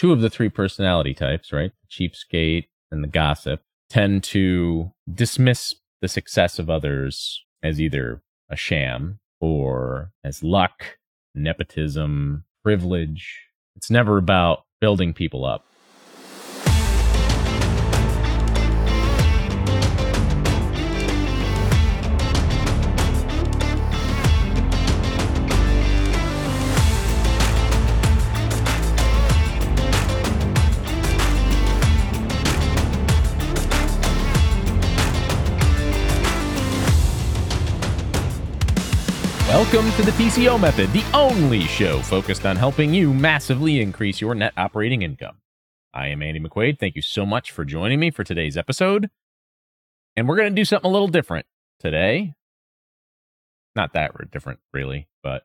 two of the three personality types, right? The cheapskate and the gossip, tend to dismiss the success of others as either a sham or as luck, nepotism, privilege. It's never about building people up. Welcome to the TCO Method, the only show focused on helping you massively increase your net operating income. I am Andy McQuade. Thank you so much for joining me for today's episode. And we're going to do something a little different today. Not that different, really, but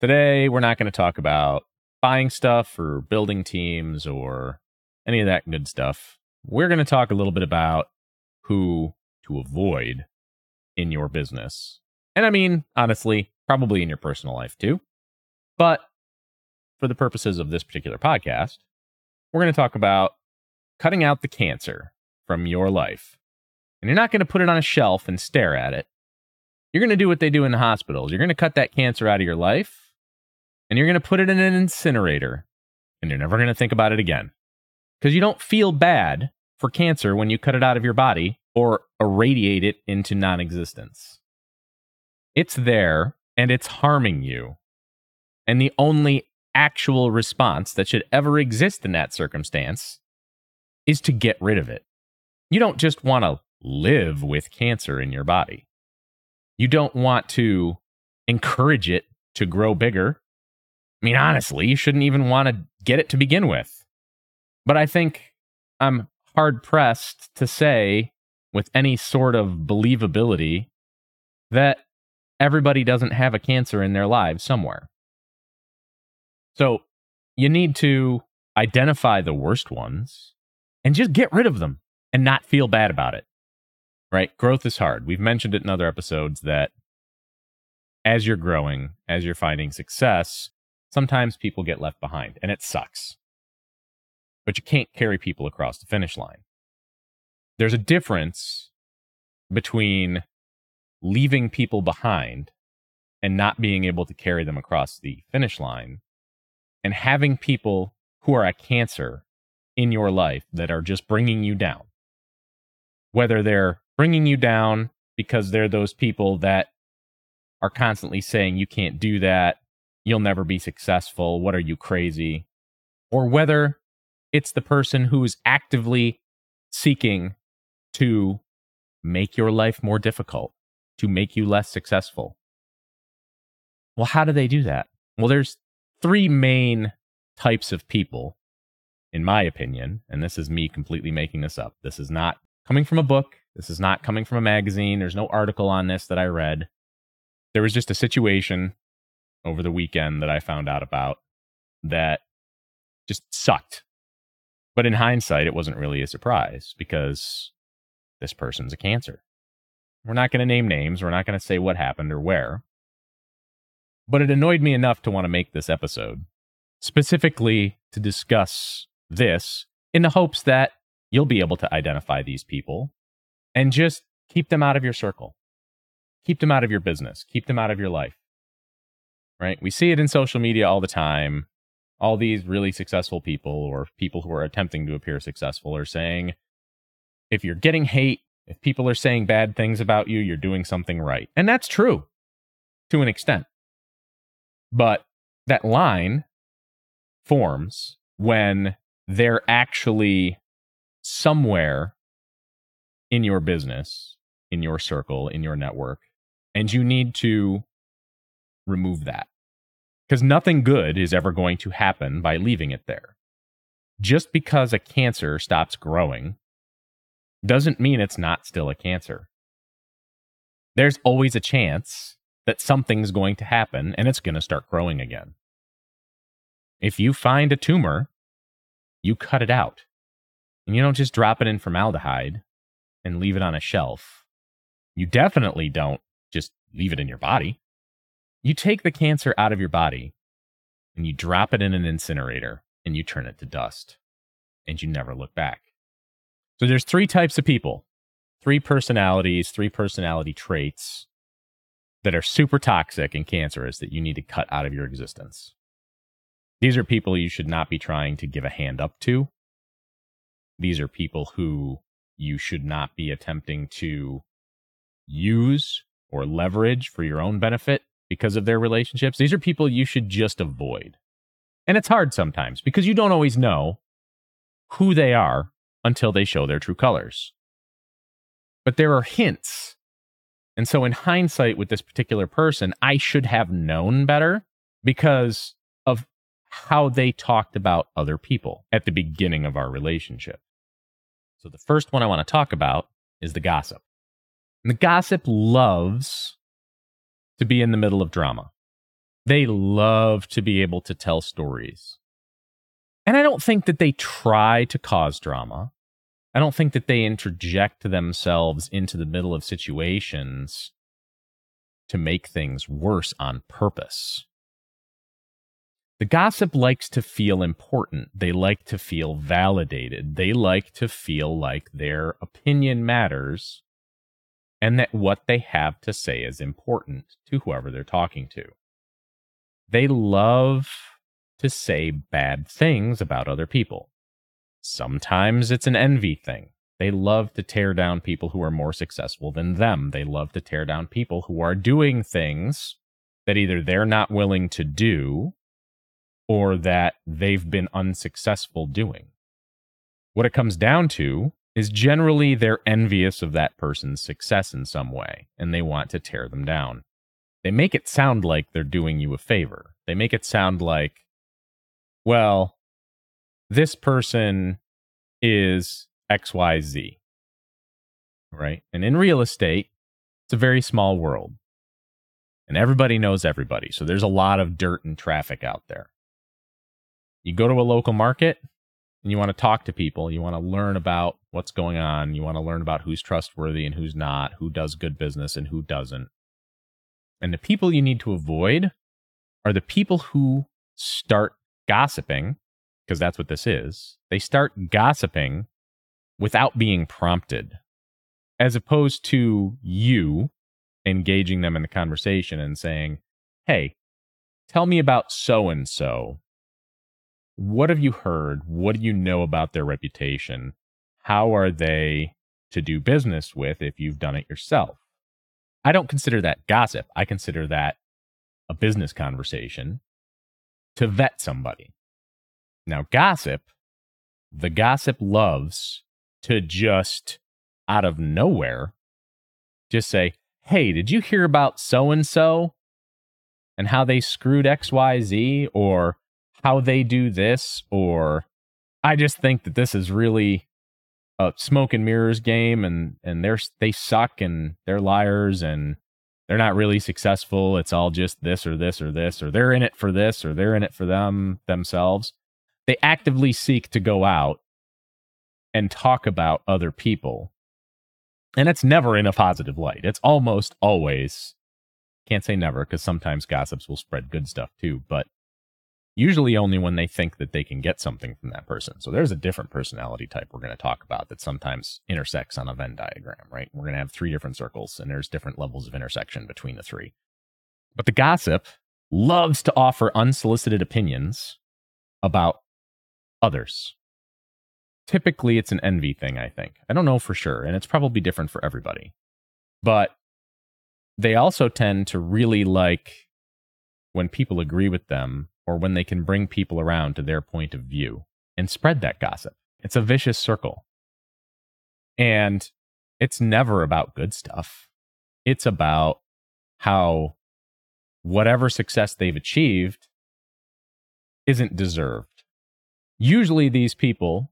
today we're not going to talk about buying stuff or building teams or any of that good stuff. We're going to talk a little bit about who to avoid in your business and I mean, honestly, probably in your personal life too. But for the purposes of this particular podcast, we're going to talk about cutting out the cancer from your life. And you're not going to put it on a shelf and stare at it. You're going to do what they do in the hospitals. You're going to cut that cancer out of your life and you're going to put it in an incinerator and you're never going to think about it again. Because you don't feel bad for cancer when you cut it out of your body or irradiate it into non existence. It's there and it's harming you. And the only actual response that should ever exist in that circumstance is to get rid of it. You don't just want to live with cancer in your body. You don't want to encourage it to grow bigger. I mean, honestly, you shouldn't even want to get it to begin with. But I think I'm hard pressed to say with any sort of believability that everybody doesn't have a cancer in their lives somewhere. So you need to identify the worst ones and just get rid of them and not feel bad about it. Right? Growth is hard. We've mentioned it in other episodes that as you're growing, as you're finding success, sometimes people get left behind and it sucks. But you can't carry people across the finish line. There's a difference between leaving people behind and not being able to carry them across the finish line and having people who are a cancer in your life that are just bringing you down. Whether they're bringing you down because they're those people that are constantly saying, you can't do that, you'll never be successful, what are you crazy? Or whether it's the person who is actively seeking to make your life more difficult, to make you less successful. Well, how do they do that? Well, there's three main types of people, in my opinion, and this is me completely making this up. This is not coming from a book. This is not coming from a magazine. There's no article on this that I read. There was just a situation over the weekend that I found out about that just sucked. But in hindsight, it wasn't really a surprise because this person's a cancer. We're not going to name names. We're not going to say what happened or where. But it annoyed me enough to want to make this episode, specifically to discuss this in the hopes that you'll be able to identify these people and just keep them out of your circle. Keep them out of your business. Keep them out of your life. Right? We see it in social media all the time. All these really successful people or people who are attempting to appear successful are saying, if you're getting hate, if people are saying bad things about you, you're doing something right. And that's true to an extent. But that line forms when they're actually somewhere in your business, in your circle, in your network, and you need to remove that. Because nothing good is ever going to happen by leaving it there. Just because a cancer stops growing doesn't mean it's not still a cancer. There's always a chance that something's going to happen and it's going to start growing again. If you find a tumor, you cut it out. And you don't just drop it in formaldehyde and leave it on a shelf. You definitely don't just leave it in your body. You take the cancer out of your body and you drop it in an incinerator and you turn it to dust and you never look back. So there's three types of people, three personalities, three personality traits that are super toxic and cancerous that you need to cut out of your existence. These are people you should not be trying to give a hand up to. These are people who you should not be attempting to use or leverage for your own benefit because of their relationships. These are people you should just avoid. And it's hard sometimes because you don't always know who they are until they show their true colors. But there are hints. And so, in hindsight, with this particular person, I should have known better because of how they talked about other people at the beginning of our relationship. So, the first one I want to talk about is the gossip. And the gossip loves to be in the middle of drama. They love to be able to tell stories. And I don't think that they try to cause drama. I don't think that they interject themselves into the middle of situations to make things worse on purpose. The gossip likes to feel important. They like to feel validated. They like to feel like their opinion matters and that what they have to say is important to whoever they're talking to. They love to say bad things about other people. Sometimes it's an envy thing. They love to tear down people who are more successful than them. They love to tear down people who are doing things that either they're not willing to do or that they've been unsuccessful doing. What it comes down to is generally they're envious of that person's success in some way and they want to tear them down. They make it sound like they're doing you a favor. They make it sound like, well, this person is XYZ, right? And in real estate, it's a very small world and everybody knows everybody. So there's a lot of dirt and traffic out there. You go to a local market, and you want to talk to people, you want to learn about what's going on, you want to learn about who's trustworthy and who's not, who does good business and who doesn't. And the people you need to avoid are the people who start gossiping, because that's what this is. They start gossiping without being prompted, as opposed to you engaging them in the conversation and saying, Hey, tell me about so and so what have you heard? What do you know about their reputation? How are they to do business with if you've done it yourself? I don't consider that gossip. I consider that a business conversation to vet somebody. Now, gossip, the gossip loves to just out of nowhere just say, Hey, did you hear about so and so and how they screwed XYZ? Or how they do this, or I just think that this is really a smoke and mirrors game, and and they're they suck and they're liars and they're not really successful. It's all just this or this or this, or they're in it for this or they're in it for them themselves. They actively seek to go out and talk about other people. And it's never in a positive light. It's almost always, can't say never, because sometimes gossips will spread good stuff too, but usually only when they think that they can get something from that person. So there's a different personality type we're going to talk about that sometimes intersects on a Venn diagram, right? We're going to have three different circles and there's different levels of intersection between the three. But the gossip loves to offer unsolicited opinions about others. Typically, it's an envy thing, I think. I don't know for sure, and it's probably different for everybody. But they also tend to really like when people agree with them or when they can bring people around to their point of view and spread that gossip. It's a vicious circle. And it's never about good stuff. It's about how whatever success they've achieved isn't deserved. Usually, these people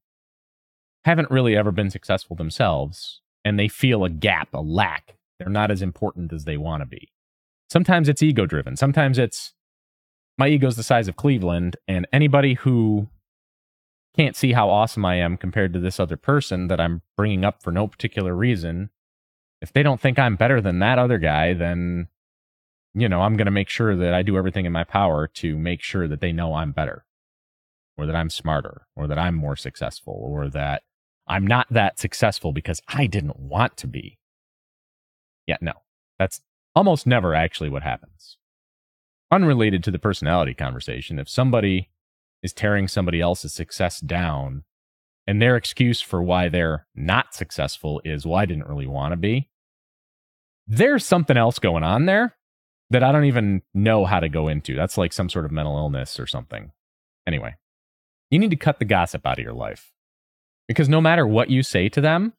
haven't really ever been successful themselves and they feel a gap, a lack. They're not as important as they want to be. Sometimes it's ego driven. Sometimes it's my ego's the size of Cleveland, and anybody who can't see how awesome I am compared to this other person that I'm bringing up for no particular reason, if they don't think I'm better than that other guy, then, you know, I'm going to make sure that I do everything in my power to make sure that they know I'm better. Or that I'm smarter, or that I'm more successful, or that I'm not that successful because I didn't want to be. Yeah, no, that's almost never actually what happens. Unrelated to the personality conversation, if somebody is tearing somebody else's success down and their excuse for why they're not successful is, well, I didn't really want to be, there's something else going on there that I don't even know how to go into. That's like some sort of mental illness or something. Anyway, you need to cut the gossip out of your life because no matter what you say to them,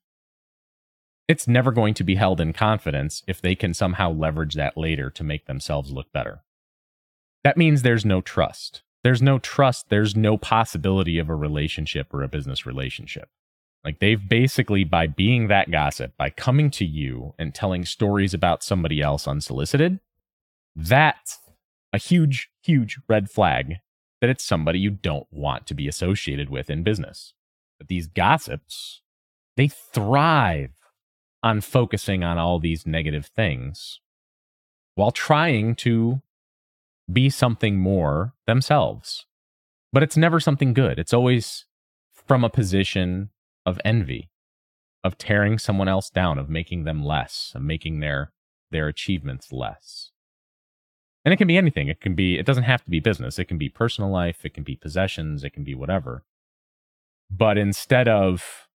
it's never going to be held in confidence if they can somehow leverage that later to make themselves look better. That means there's no trust. There's no trust. There's no possibility of a relationship or a business relationship. Like they've basically, by being that gossip, by coming to you and telling stories about somebody else unsolicited, that's a huge, huge red flag that it's somebody you don't want to be associated with in business. But these gossips, they thrive on focusing on all these negative things while trying to be something more themselves. But it's never something good. It's always from a position of envy, of tearing someone else down, of making them less, of making their their achievements less. And it can be anything. It can be it doesn't have to be business. It can be personal life, it can be possessions, it can be whatever. But instead of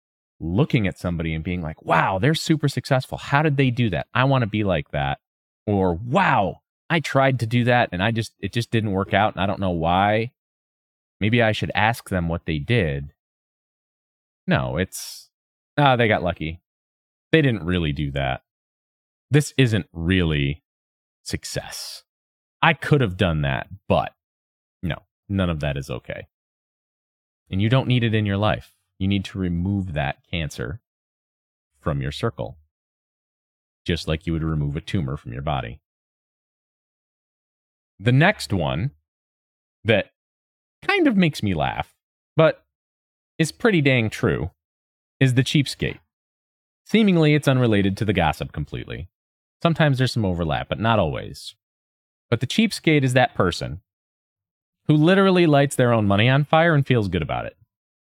looking at somebody and being like, wow, they're super successful. How did they do that? I want to be like that. Or, wow, I tried to do that and I just, it just didn't work out and I don't know why. Maybe I should ask them what they did. No, it's, ah, they got lucky. They didn't really do that. This isn't really success. I could have done that, but no, none of that is okay. And you don't need it in your life you need to remove that cancer from your circle, just like you would remove a tumor from your body. The next one that kind of makes me laugh, but is pretty dang true, is the cheapskate. Seemingly, it's unrelated to the gossip completely. Sometimes there's some overlap, but not always. But the cheapskate is that person who literally lights their own money on fire and feels good about it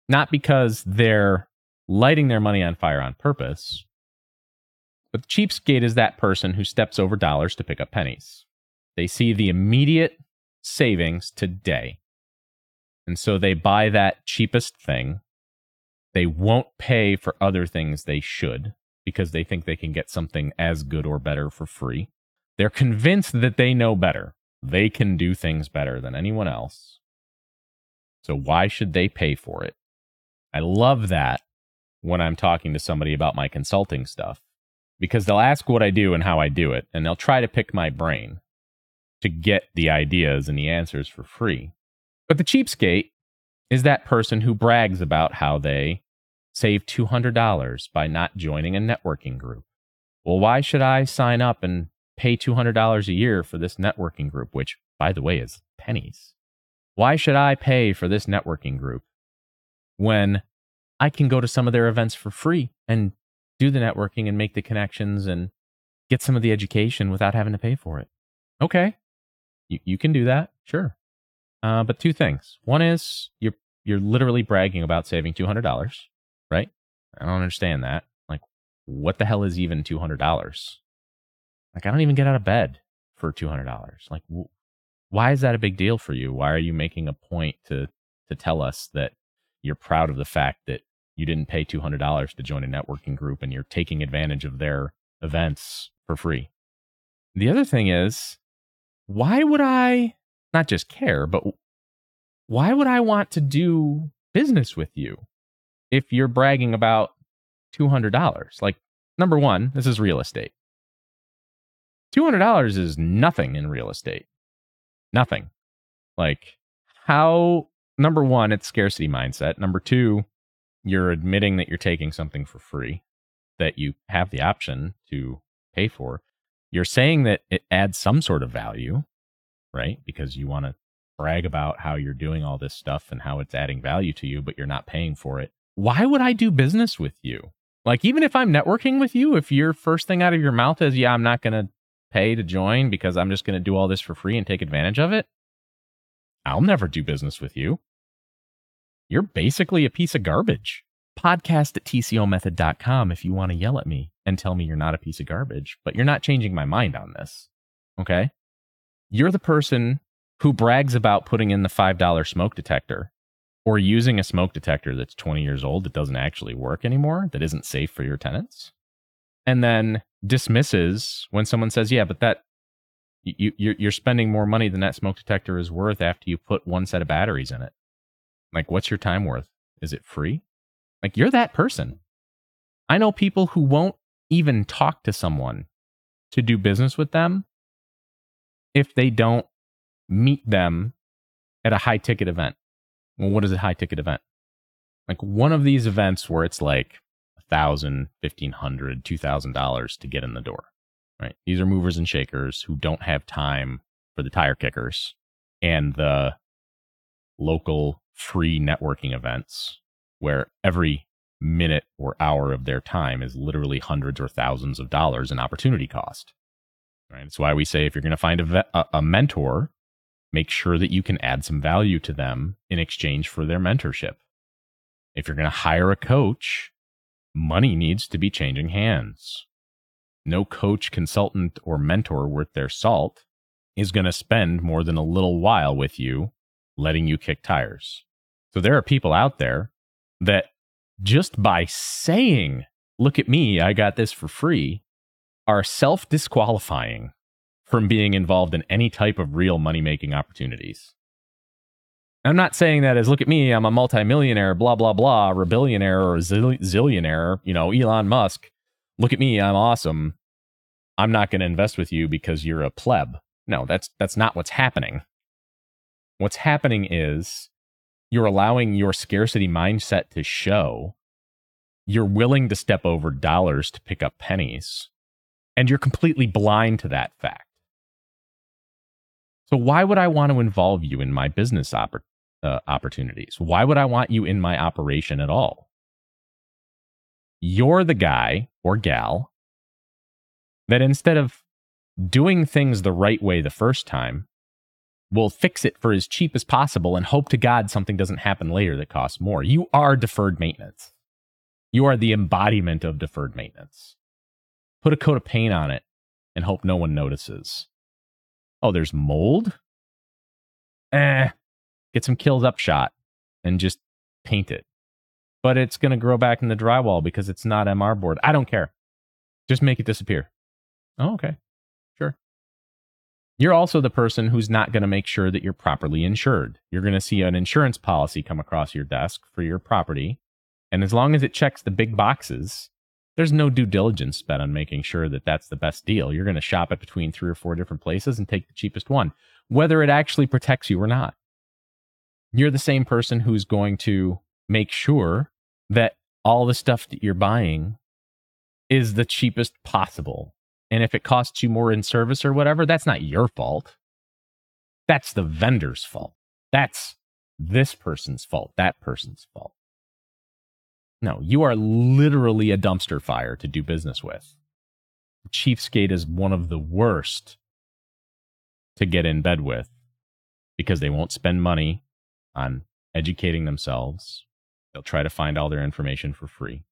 not because they're lighting their money on fire on purpose, but the cheapskate is that person who steps over dollars to pick up pennies. They see the immediate savings today. And so they buy that cheapest thing. They won't pay for other things they should because they think they can get something as good or better for free. They're convinced that they know better. They can do things better than anyone else. So why should they pay for it? I love that when I'm talking to somebody about my consulting stuff because they'll ask what I do and how I do it, and they'll try to pick my brain to get the ideas and the answers for free. But the cheapskate is that person who brags about how they save $200 by not joining a networking group. Well, why should I sign up and pay $200 a year for this networking group, which, by the way, is pennies? Why should I pay for this networking group when I can go to some of their events for free and do the networking and make the connections and get some of the education without having to pay for it. Okay. You, you can do that. Sure. Uh, but two things. One is you're, you're literally bragging about saving $200, right? I don't understand that. Like, what the hell is even $200? Like, I don't even get out of bed for $200. Like, why is that a big deal for you? Why are you making a point to, to tell us that you're proud of the fact that you didn't pay $200 to join a networking group and you're taking advantage of their events for free. The other thing is, why would I not just care, but why would I want to do business with you if you're bragging about $200? Like, number one, this is real estate. $200 is nothing in real estate. Nothing. Like, how number one, it's scarcity mindset. Number two, you're admitting that you're taking something for free that you have the option to pay for. You're saying that it adds some sort of value, right? Because you want to brag about how you're doing all this stuff and how it's adding value to you, but you're not paying for it. Why would I do business with you? Like, even if I'm networking with you, if your first thing out of your mouth is, yeah, I'm not going to pay to join because I'm just going to do all this for free and take advantage of it, I'll never do business with you. you're basically a piece of garbage. Podcast at tcomethod.com if you want to yell at me and tell me you're not a piece of garbage, but you're not changing my mind on this. Okay. You're the person who brags about putting in the $5 smoke detector or using a smoke detector that's 20 years old that doesn't actually work anymore, that isn't safe for your tenants, and then dismisses when someone says, "Yeah, but that you you're spending more money than that smoke detector is worth after you put one set of batteries in it." Like, what's your time worth? Is it free? Like, you're that person. I know people who won't even talk to someone to do business with them if they don't meet them at a high ticket event. Well, what is a high ticket event? Like one of these events where it's like thousand, fifteen hundred, two thousand dollars to get in the door. Right. These are movers and shakers who don't have time for the tire kickers and the local free networking events where every minute or hour of their time is literally hundreds or thousands of dollars in opportunity cost. Right. That's why we say if you're going to find a, a, a mentor, make sure that you can add some value to them in exchange for their mentorship. If you're going to hire a coach, money needs to be changing hands. No coach, consultant, or mentor worth their salt is going to spend more than a little while with you, letting you kick tires. So there are people out there that just by saying, look at me, I got this for free, are self disqualifying from being involved in any type of real money making opportunities. I'm not saying that as look at me, I'm a multimillionaire, blah, blah, blah, or a billionaire or a zillionaire, you know, Elon Musk. Look at me, I'm awesome. I'm not going to invest with you because you're a pleb. No, that's that's not what's happening. What's happening is you're allowing your scarcity mindset to show. You're willing to step over dollars to pick up pennies, and you're completely blind to that fact. So why would I want to involve you in my business oppor- uh, opportunities? Why would I want you in my operation at all? You're the guy or gal that instead of doing things the right way the first time, will fix it for as cheap as possible and hope to God something doesn't happen later that costs more. You are deferred maintenance. You are the embodiment of deferred maintenance. Put a coat of paint on it and hope no one notices. Oh, there's mold? Eh, get some Kilz Upshot and just paint it. But it's going to grow back in the drywall because it's not MR board. I don't care. Just make it disappear. Oh, okay. Sure. You're also the person who's not going to make sure that you're properly insured. You're going to see an insurance policy come across your desk for your property. And as long as it checks the big boxes, there's no due diligence spent on making sure that that's the best deal. You're going to shop it between three or four different places and take the cheapest one, whether it actually protects you or not. You're the same person who's going to make sure that all the stuff that you're buying is the cheapest possible. And if it costs you more in service or whatever, that's not your fault. That's the vendor's fault. That's this person's fault, that person's fault. No, you are literally a dumpster fire to do business with. Cheapskate is one of the worst to get in bed with because they won't spend money on educating themselves. They'll try to find all their information for free.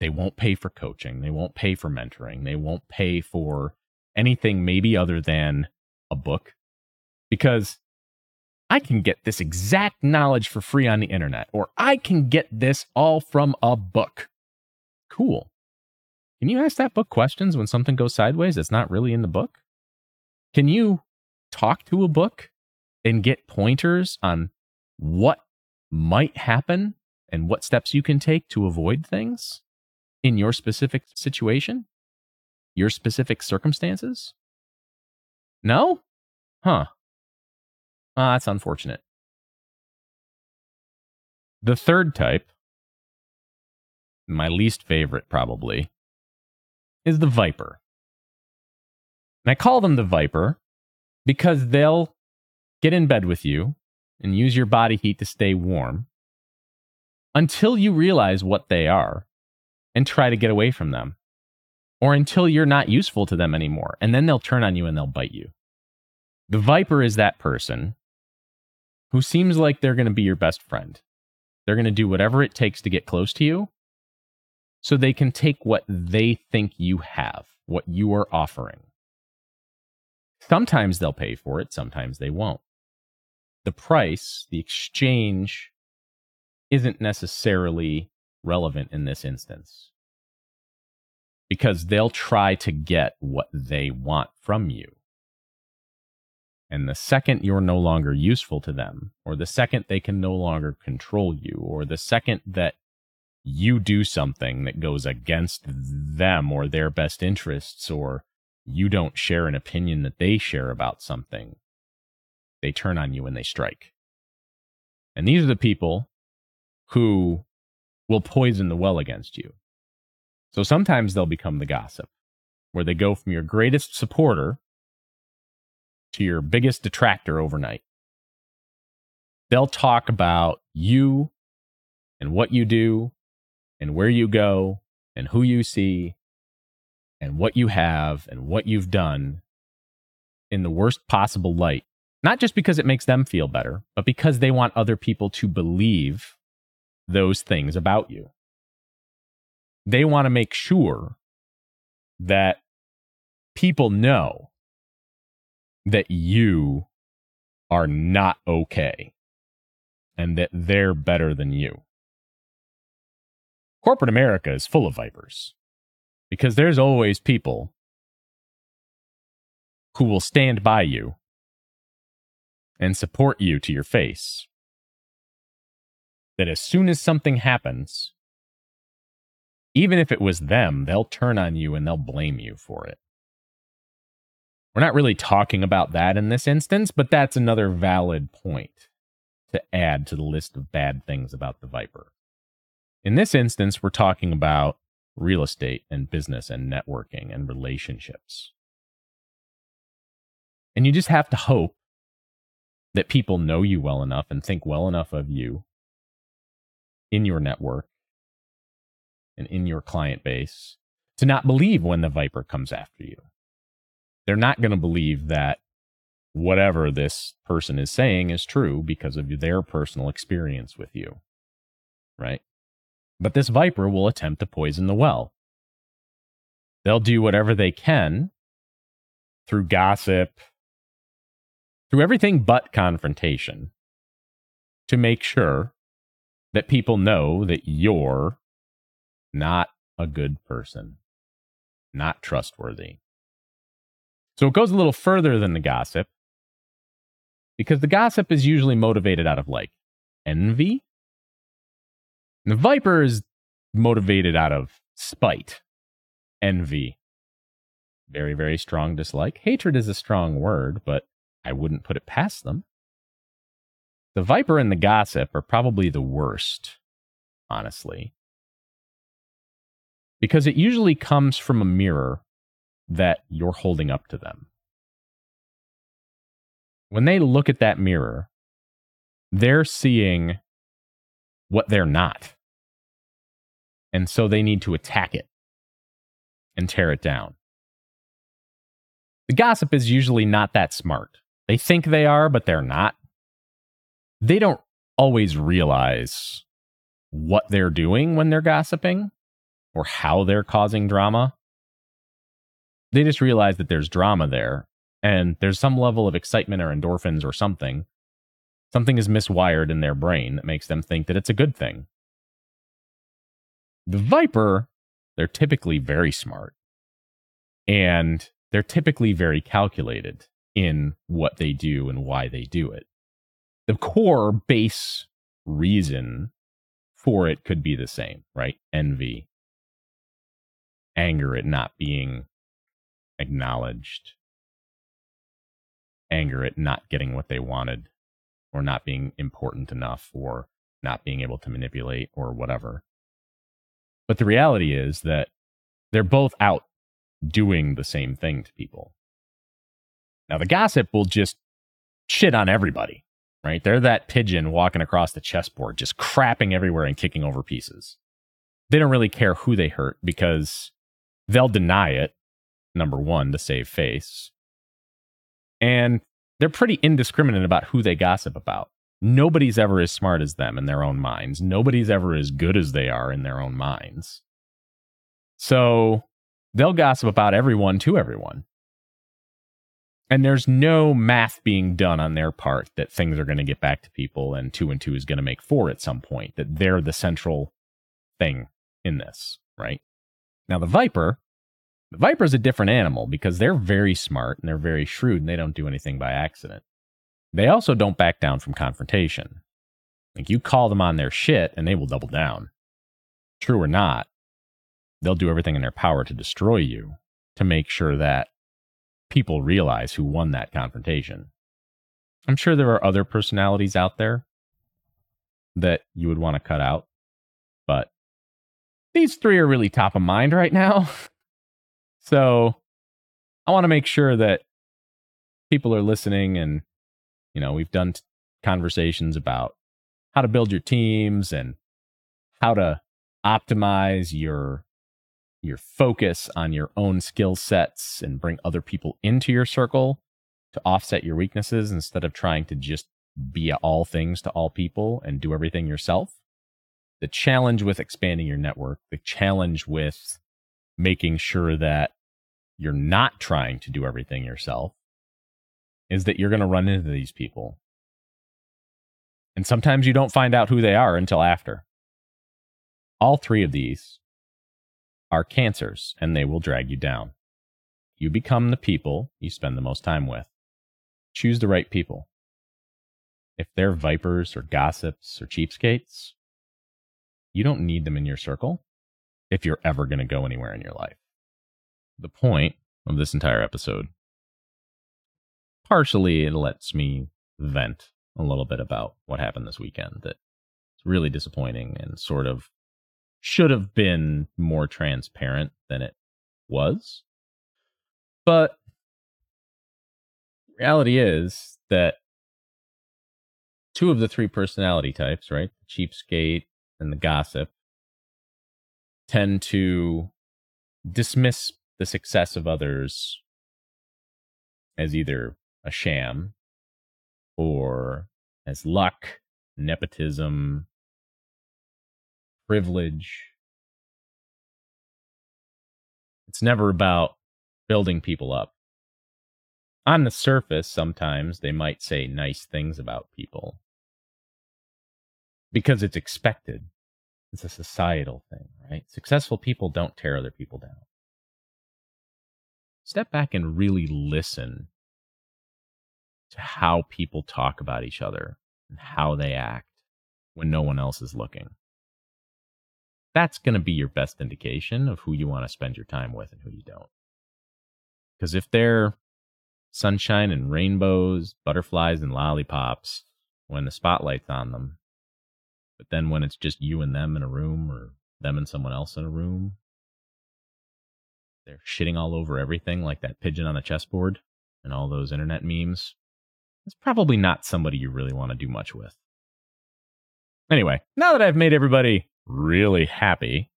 They won't pay for coaching. They won't pay for mentoring. They won't pay for anything maybe other than a book because I can get this exact knowledge for free on the internet, or I can get this all from a book. Cool. Can you ask that book questions when something goes sideways that's not really in the book? Can you talk to a book and get pointers on what might happen and what steps you can take to avoid things in your specific situation, your specific circumstances? No? Huh. Ah, that's unfortunate. The third type, my least favorite probably, is the Viper. And I call them the Viper because they'll get in bed with you and use your body heat to stay warm until you realize what they are and try to get away from them, or until you're not useful to them anymore. And then they'll turn on you and they'll bite you. The Viper is that person who seems like they're going to be your best friend. They're going to do whatever it takes to get close to you so they can take what they think you have, what you are offering. Sometimes they'll pay for it, sometimes they won't. The price, the exchange, isn't necessarily relevant in this instance because they'll try to get what they want from you. And the second you're no longer useful to them, or the second they can no longer control you, or the second that you do something that goes against them or their best interests, or you don't share an opinion that they share about something, they turn on you when they strike. And these are the people who will poison the well against you. So sometimes they'll become the gossip, where they go from your greatest supporter to your biggest detractor overnight. They'll talk about you and what you do and where you go and who you see and what you have and what you've done in the worst possible light. Not just because it makes them feel better, but because they want other people to believe those things about you. They want to make sure that people know that you are not okay and that they're better than you. Corporate America is full of vipers because there's always people who will stand by you and support you to your face. That as soon as something happens, even if it was them, they'll turn on you and they'll blame you for it. We're not really talking about that in this instance, but that's another valid point to add to the list of bad things about the Viper. In this instance, we're talking about real estate and business and networking and relationships. And you just have to hope that people know you well enough and think well enough of you in your network and in your client base to not believe when the Viper comes after you they're not going to believe that whatever this person is saying is true because of their personal experience with you. Right? But this viper will attempt to poison the well. They'll do whatever they can through gossip, through everything but confrontation to make sure that people know that you're not a good person, not trustworthy. So it goes a little further than the gossip because the gossip is usually motivated out of like envy. And the viper is motivated out of spite, envy, very, very strong dislike. Hatred is a strong word, but I wouldn't put it past them. The viper and the gossip are probably the worst, honestly, because it usually comes from a mirror that you're holding up to them. When they look at that mirror, they're seeing what they're not. And so they need to attack it and tear it down. The gossip is usually not that smart. They think they are, but they're not. They don't always realize what they're doing when they're gossiping or how they're causing drama they just realize that there's drama there and there's some level of excitement or endorphins or something. Something is miswired in their brain that makes them think that it's a good thing. The Viper, they're typically very smart and they're typically very calculated in what they do and why they do it. The core base reason for it could be the same, right? Envy, anger at not being acknowledged anger at not getting what they wanted or not being important enough or not being able to manipulate or whatever. But the reality is that they're both out doing the same thing to people. Now, the gossip will just shit on everybody, right? They're that pigeon walking across the chessboard, just crapping everywhere and kicking over pieces. They don't really care who they hurt because they'll deny it number one, to save face. And they're pretty indiscriminate about who they gossip about. Nobody's ever as smart as them in their own minds. Nobody's ever as good as they are in their own minds. So they'll gossip about everyone to everyone. And there's no math being done on their part that things are going to get back to people and two and two is going to make four at some point, that they're the central thing in this, right? Now, the Viper, the Viper is a different animal because they're very smart and they're very shrewd and they don't do anything by accident. They also don't back down from confrontation. Like you call them on their shit and they will double down. True or not, they'll do everything in their power to destroy you to make sure that people realize who won that confrontation. I'm sure there are other personalities out there that you would want to cut out, but these three are really top of mind right now. so I want to make sure that people are listening and, you know, we've done t- conversations about how to build your teams and how to optimize your your focus on your own skill sets and bring other people into your circle to offset your weaknesses instead of trying to just be all things to all people and do everything yourself. The challenge with expanding your network, the challenge with making sure that you're not trying to do everything yourself is that you're going to run into these people. And sometimes you don't find out who they are until after. All three of these are cancers and they will drag you down. You become the people you spend the most time with. Choose the right people. If they're vipers or gossips or cheapskates, you don't need them in your circle if you're ever going to go anywhere in your life. The point of this entire episode partially it lets me vent a little bit about what happened this weekend that it's really disappointing and sort of should have been more transparent than it was. But reality is that two of the three personality types, right? The cheapskate and the gossip, tend to dismiss the success of others as either a sham or as luck, nepotism, privilege. It's never about building people up. On the surface, sometimes they might say nice things about people because it's expected. It's a societal thing, right? Successful people don't tear other people down. Step back and really listen to how people talk about each other and how they act when no one else is looking that's going to be your best indication of who you want to spend your time with and who you don't. Because if they're sunshine and rainbows, butterflies and lollipops when the spotlight's on them, but then when it's just you and them in a room or them and someone else in a room, they're shitting all over everything like that pigeon on the chessboard and all those internet memes. It's probably not somebody you really want to do much with. Anyway, now that I've made everybody really happy,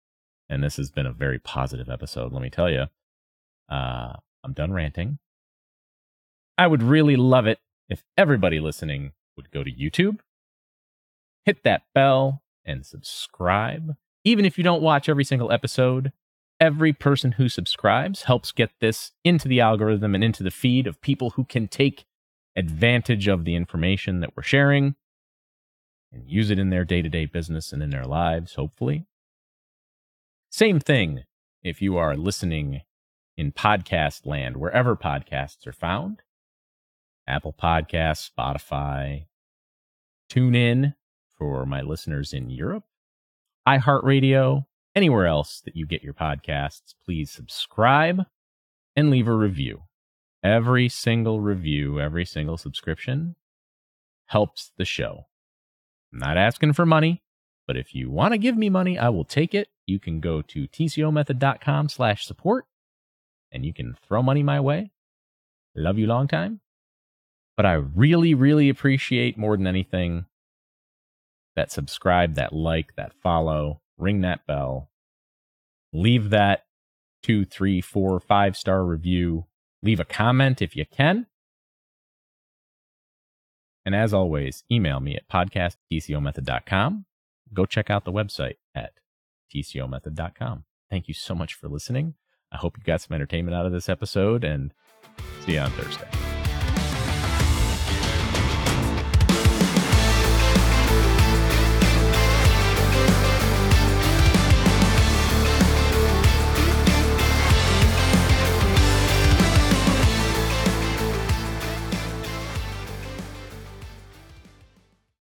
and this has been a very positive episode, let me tell you. Uh, I'm done ranting. I would really love it if everybody listening would go to YouTube, hit that bell, and subscribe. Even if you don't watch every single episode, every person who subscribes helps get this into the algorithm and into the feed of people who can take advantage of the information that we're sharing and use it in their day to day business and in their lives, hopefully. Same thing if you are listening in podcast land, wherever podcasts are found Apple Podcasts, Spotify, TuneIn for my listeners in Europe, iHeartRadio, anywhere else that you get your podcasts. Please subscribe and leave a review. Every single review, every single subscription helps the show. I'm not asking for money, but if you want to give me money, I will take it. You can go to tcomethod.com slash support and you can throw money my way. Love you long time. But I really, really appreciate more than anything that subscribe, that like, that follow, ring that bell, leave that two, three, four, five star review, leave a comment if you can. And as always, email me at podcasttcomethod.com. Go check out the website at tcomethod.com. Thank you so much for listening. I hope you got some entertainment out of this episode and see you on Thursday.